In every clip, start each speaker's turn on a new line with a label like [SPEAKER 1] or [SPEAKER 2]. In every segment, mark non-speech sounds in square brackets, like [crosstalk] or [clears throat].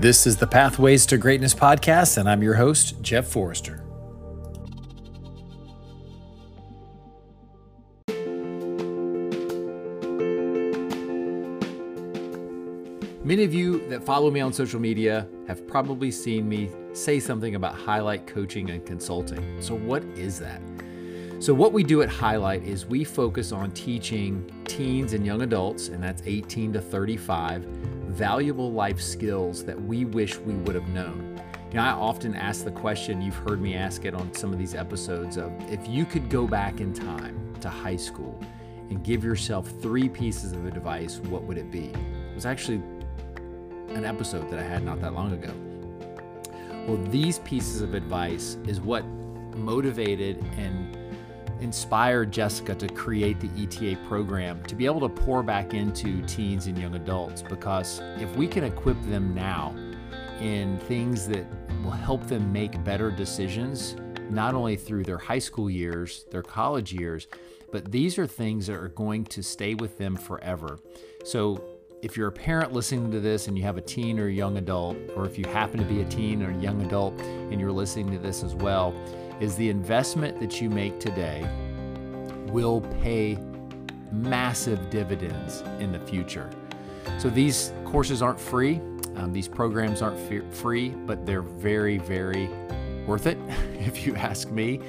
[SPEAKER 1] This is the Pathways to Greatness podcast, and I'm your host, Jeff Forrester. Many of you that follow me on social media have probably seen me say something about Hi-Lite Coaching and Consulting. So, what is that? So, what we do at Hi-Lite is we focus on teaching teens and young adults, and that's 18 to 35, valuable life skills that we wish we would have known. You know, I often ask the question, you've heard me ask it on some of these episodes of if you could go back in time to high school and give yourself three pieces of advice, what would it be? It was actually an episode that I had not that long ago. Well, these pieces of advice is what motivated and inspired Jessica to create the ETA program to be able to pour back into teens and young adults because if we can equip them now in things that will help them make better decisions, not only through their high school years, their college years, but these are things that are going to stay with them forever. So if you're a parent listening to this and you have a teen or a young adult, or if you happen to be a teen or a young adult and you're listening to this as well, is the investment that you make today will pay massive dividends in the future. So these courses aren't free. Um, these programs aren't free, but they're very, very worth it, [laughs] if you ask me,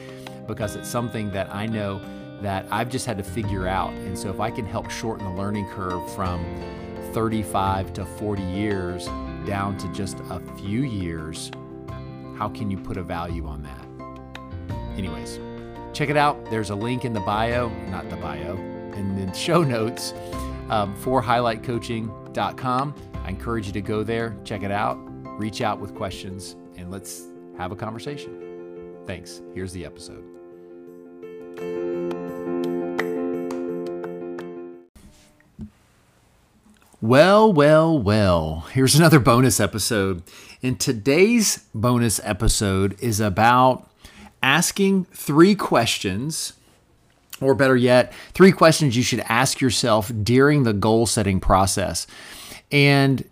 [SPEAKER 1] because it's something that I know that I've just had to figure out. And so if I can help shorten the learning curve from 35 to 40 years down to just a few years, how can you put a value on that? Anyways, check it out. There's a link in the bio, not the bio, in the [laughs] show notes um, for highlightcoaching.com. I encourage you to go there, check it out, reach out with questions, and let's have a conversation. Thanks. Here's the episode. Well, well, well. Here's another bonus episode. And today's bonus episode is about asking three questions, or better yet, three questions you should ask yourself during the goal setting process. And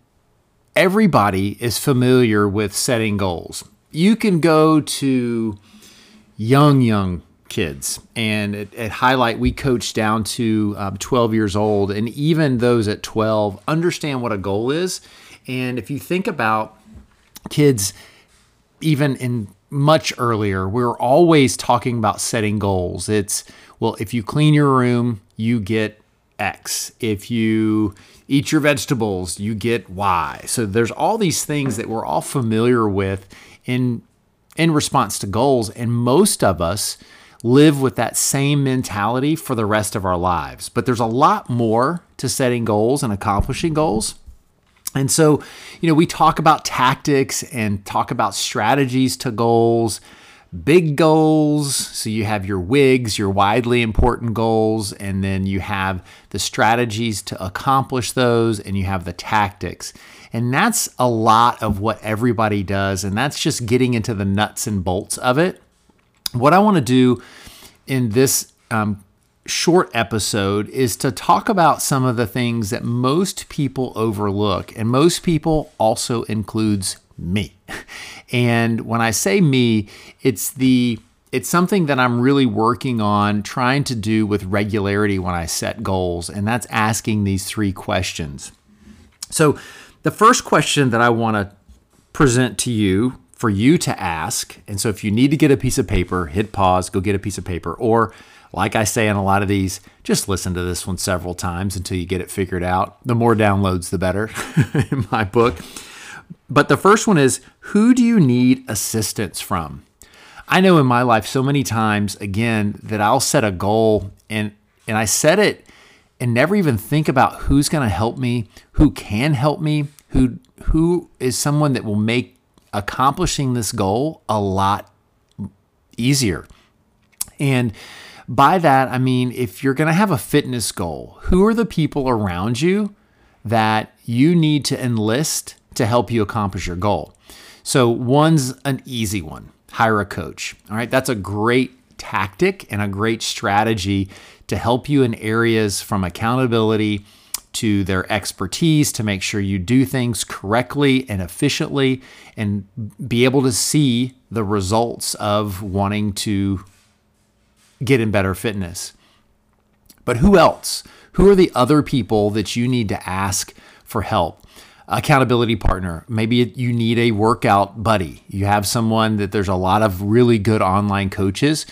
[SPEAKER 1] everybody is familiar with setting goals. You can go to young, young kids. And at, at, Hi-Lite, we coach down to um, 12 years old. And even those at 12 understand what a goal is. And if you think about kids, even in much earlier, we're always talking about setting goals. It's, well, if you clean your room, you get X. If you eat your vegetables, you get Y. So there's all these things that we're all familiar with in in response to goals and most of us live with that same mentality for the rest of our lives. But there's a lot more to setting goals and accomplishing goals. And so, you know, we talk about tactics and talk about strategies to goals, big goals. So you have your WIGs, your widely important goals, and then you have the strategies to accomplish those, and you have the tactics. And that's a lot of what everybody does. And that's just getting into the nuts and bolts of it. What I want to do in this um, short episode is to talk about some of the things that most people overlook, and most people also includes me. [laughs] And when I say me, it's the it's something that I'm really working on trying to do with regularity when I set goals, and that's asking these three questions. So, the first question that I want to present to you for you to ask. And so if you need to get a piece of paper, hit pause, go get a piece of paper. Or, like I say in a lot of these, just listen to this one several times until you get it figured out. The more downloads, the better [laughs] in my book. But the first one is who do you need assistance from? I know in my life so many times, again, that I'll set a goal and, and I set it and never even think about who's going to help me, who can help me, who who is someone that will make accomplishing this goal a lot easier. And by that, I mean, if you're going to have a fitness goal, who are the people around you that you need to enlist to help you accomplish your goal? So, one's an easy one hire a coach. All right, that's a great tactic and a great strategy to help you in areas from accountability to their expertise to make sure you do things correctly and efficiently and be able to see the results of wanting to get in better fitness. But who else? Who are the other people that you need to ask for help? Accountability partner. Maybe you need a workout buddy. You have someone that there's a lot of really good online coaches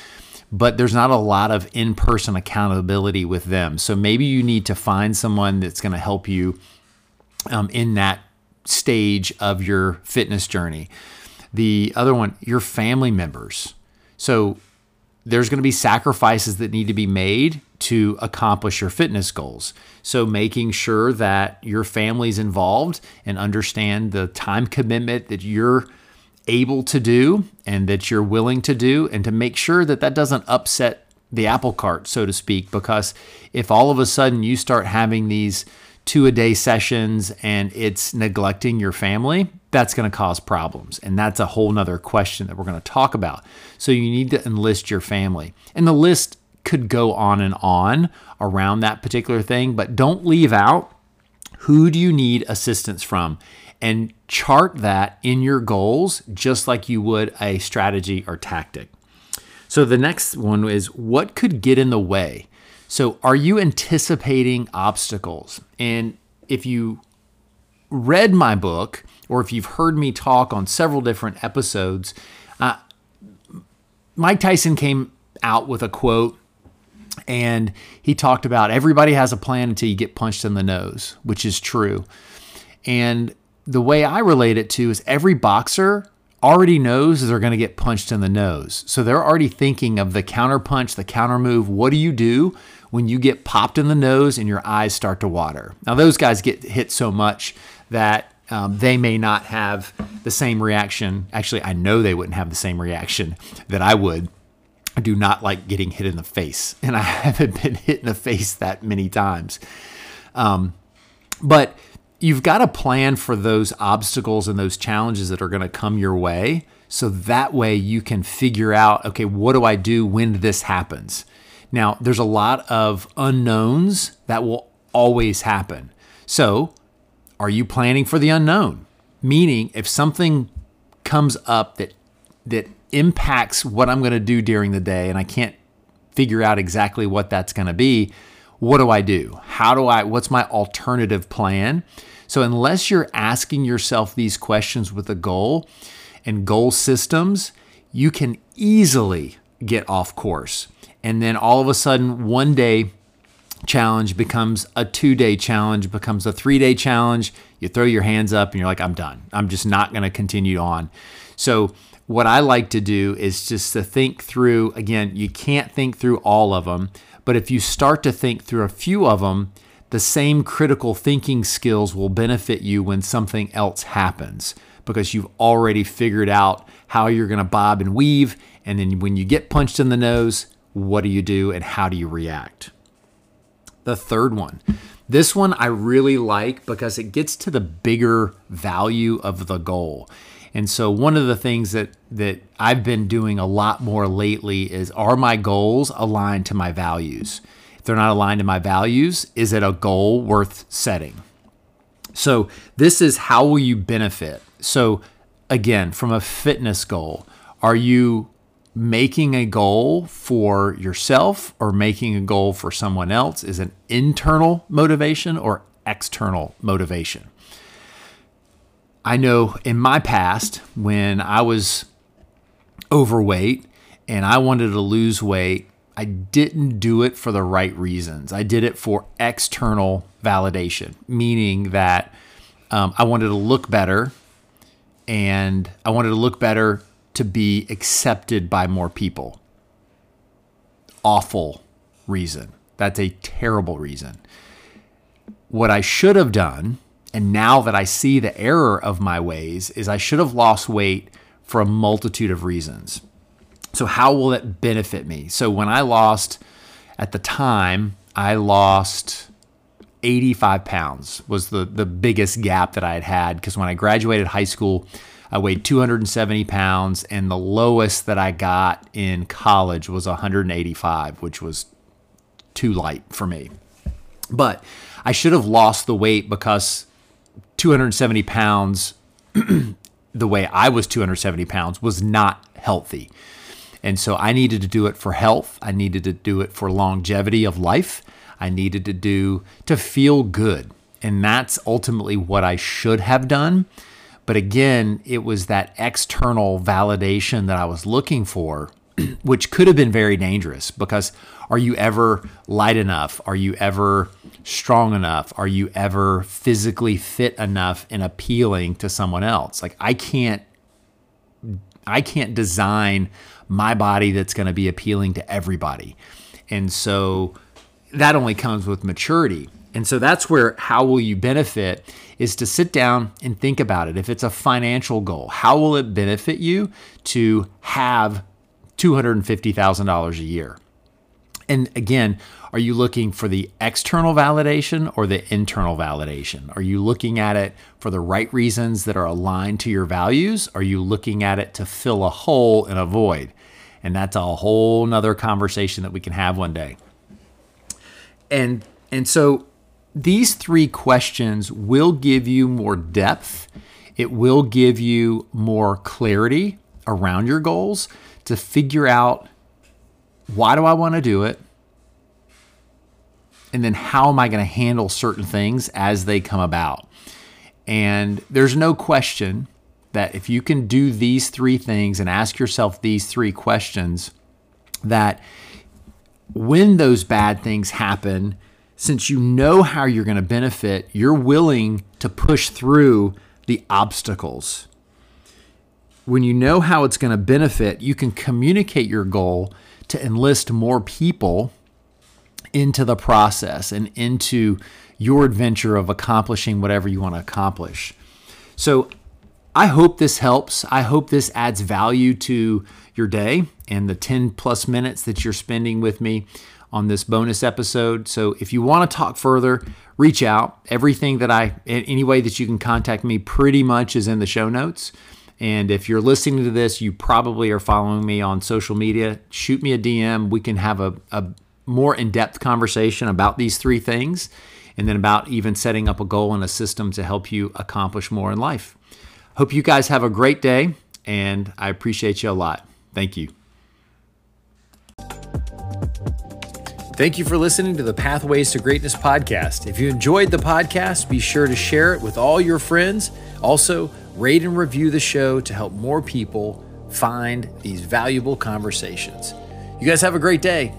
[SPEAKER 1] but there's not a lot of in person accountability with them. So maybe you need to find someone that's going to help you um, in that stage of your fitness journey. The other one, your family members. So there's going to be sacrifices that need to be made to accomplish your fitness goals. So making sure that your family's involved and understand the time commitment that you're able to do and that you're willing to do, and to make sure that that doesn't upset the apple cart, so to speak. Because if all of a sudden you start having these two a day sessions and it's neglecting your family, that's going to cause problems. And that's a whole nother question that we're going to talk about. So you need to enlist your family. And the list could go on and on around that particular thing, but don't leave out who do you need assistance from and chart that in your goals just like you would a strategy or tactic. So the next one is what could get in the way? So are you anticipating obstacles? And if you read my book or if you've heard me talk on several different episodes, uh, Mike Tyson came out with a quote and he talked about everybody has a plan until you get punched in the nose, which is true. And the way I relate it to is every boxer already knows they're going to get punched in the nose. So they're already thinking of the counter punch, the counter move. What do you do when you get popped in the nose and your eyes start to water? Now, those guys get hit so much that um, they may not have the same reaction. Actually, I know they wouldn't have the same reaction that I would. I do not like getting hit in the face, and I [laughs] haven't been hit in the face that many times. Um, but you've got to plan for those obstacles and those challenges that are going to come your way. So that way you can figure out, okay, what do I do when this happens? Now, there's a lot of unknowns that will always happen. So, are you planning for the unknown? Meaning, if something comes up that that impacts what I'm going to do during the day and I can't figure out exactly what that's going to be, what do I do? How do I, what's my alternative plan? So, unless you're asking yourself these questions with a goal and goal systems, you can easily get off course. And then all of a sudden, one day challenge becomes a two day challenge, becomes a three day challenge. You throw your hands up and you're like, I'm done. I'm just not going to continue on. So, what I like to do is just to think through again, you can't think through all of them, but if you start to think through a few of them, the same critical thinking skills will benefit you when something else happens because you've already figured out how you're going to bob and weave. And then when you get punched in the nose, what do you do and how do you react? The third one. This one I really like because it gets to the bigger value of the goal. And so one of the things that that I've been doing a lot more lately is are my goals aligned to my values? If they're not aligned to my values, is it a goal worth setting? So this is how will you benefit? So again, from a fitness goal, are you making a goal for yourself or making a goal for someone else? Is an internal motivation or external motivation? I know in my past when I was overweight and I wanted to lose weight, I didn't do it for the right reasons. I did it for external validation, meaning that um, I wanted to look better and I wanted to look better to be accepted by more people. Awful reason. That's a terrible reason. What I should have done and now that I see the error of my ways, is I should have lost weight for a multitude of reasons. So, how will it benefit me? So, when I lost at the time, I lost 85 pounds was the, the biggest gap that I had had because when I graduated high school, I weighed 270 pounds, and the lowest that I got in college was 185, which was too light for me. But I should have lost the weight because 270 pounds, [clears throat] the way I was 270 pounds, was not healthy. And so I needed to do it for health. I needed to do it for longevity of life. I needed to do to feel good. And that's ultimately what I should have done. But again, it was that external validation that I was looking for, [clears throat] which could have been very dangerous because are you ever light enough? Are you ever strong enough? Are you ever physically fit enough and appealing to someone else? Like I can't I can't design my body that's going to be appealing to everybody. And so that only comes with maturity. And so that's where how will you benefit is to sit down and think about it. If it's a financial goal, how will it benefit you to have $250,000 a year? And again, are you looking for the external validation or the internal validation? Are you looking at it for the right reasons that are aligned to your values? Are you looking at it to fill a hole in a void? And that's a whole nother conversation that we can have one day. And and so these three questions will give you more depth. It will give you more clarity around your goals to figure out why do I want to do it? And then how am I going to handle certain things as they come about? And there's no question that if you can do these three things and ask yourself these three questions, that when those bad things happen, since you know how you're going to benefit, you're willing to push through the obstacles. When you know how it's going to benefit, you can communicate your goal to enlist more people into the process and into your adventure of accomplishing whatever you want to accomplish. So I hope this helps. I hope this adds value to your day and the 10 plus minutes that you're spending with me on this bonus episode. So if you want to talk further, reach out. Everything that I, any way that you can contact me, pretty much is in the show notes. And if you're listening to this, you probably are following me on social media. Shoot me a DM. We can have a, a more in depth conversation about these three things and then about even setting up a goal and a system to help you accomplish more in life. Hope you guys have a great day, and I appreciate you a lot. Thank you. Thank you for listening to the Pathways to Greatness podcast. If you enjoyed the podcast, be sure to share it with all your friends. Also, rate and review the show to help more people find these valuable conversations. You guys have a great day.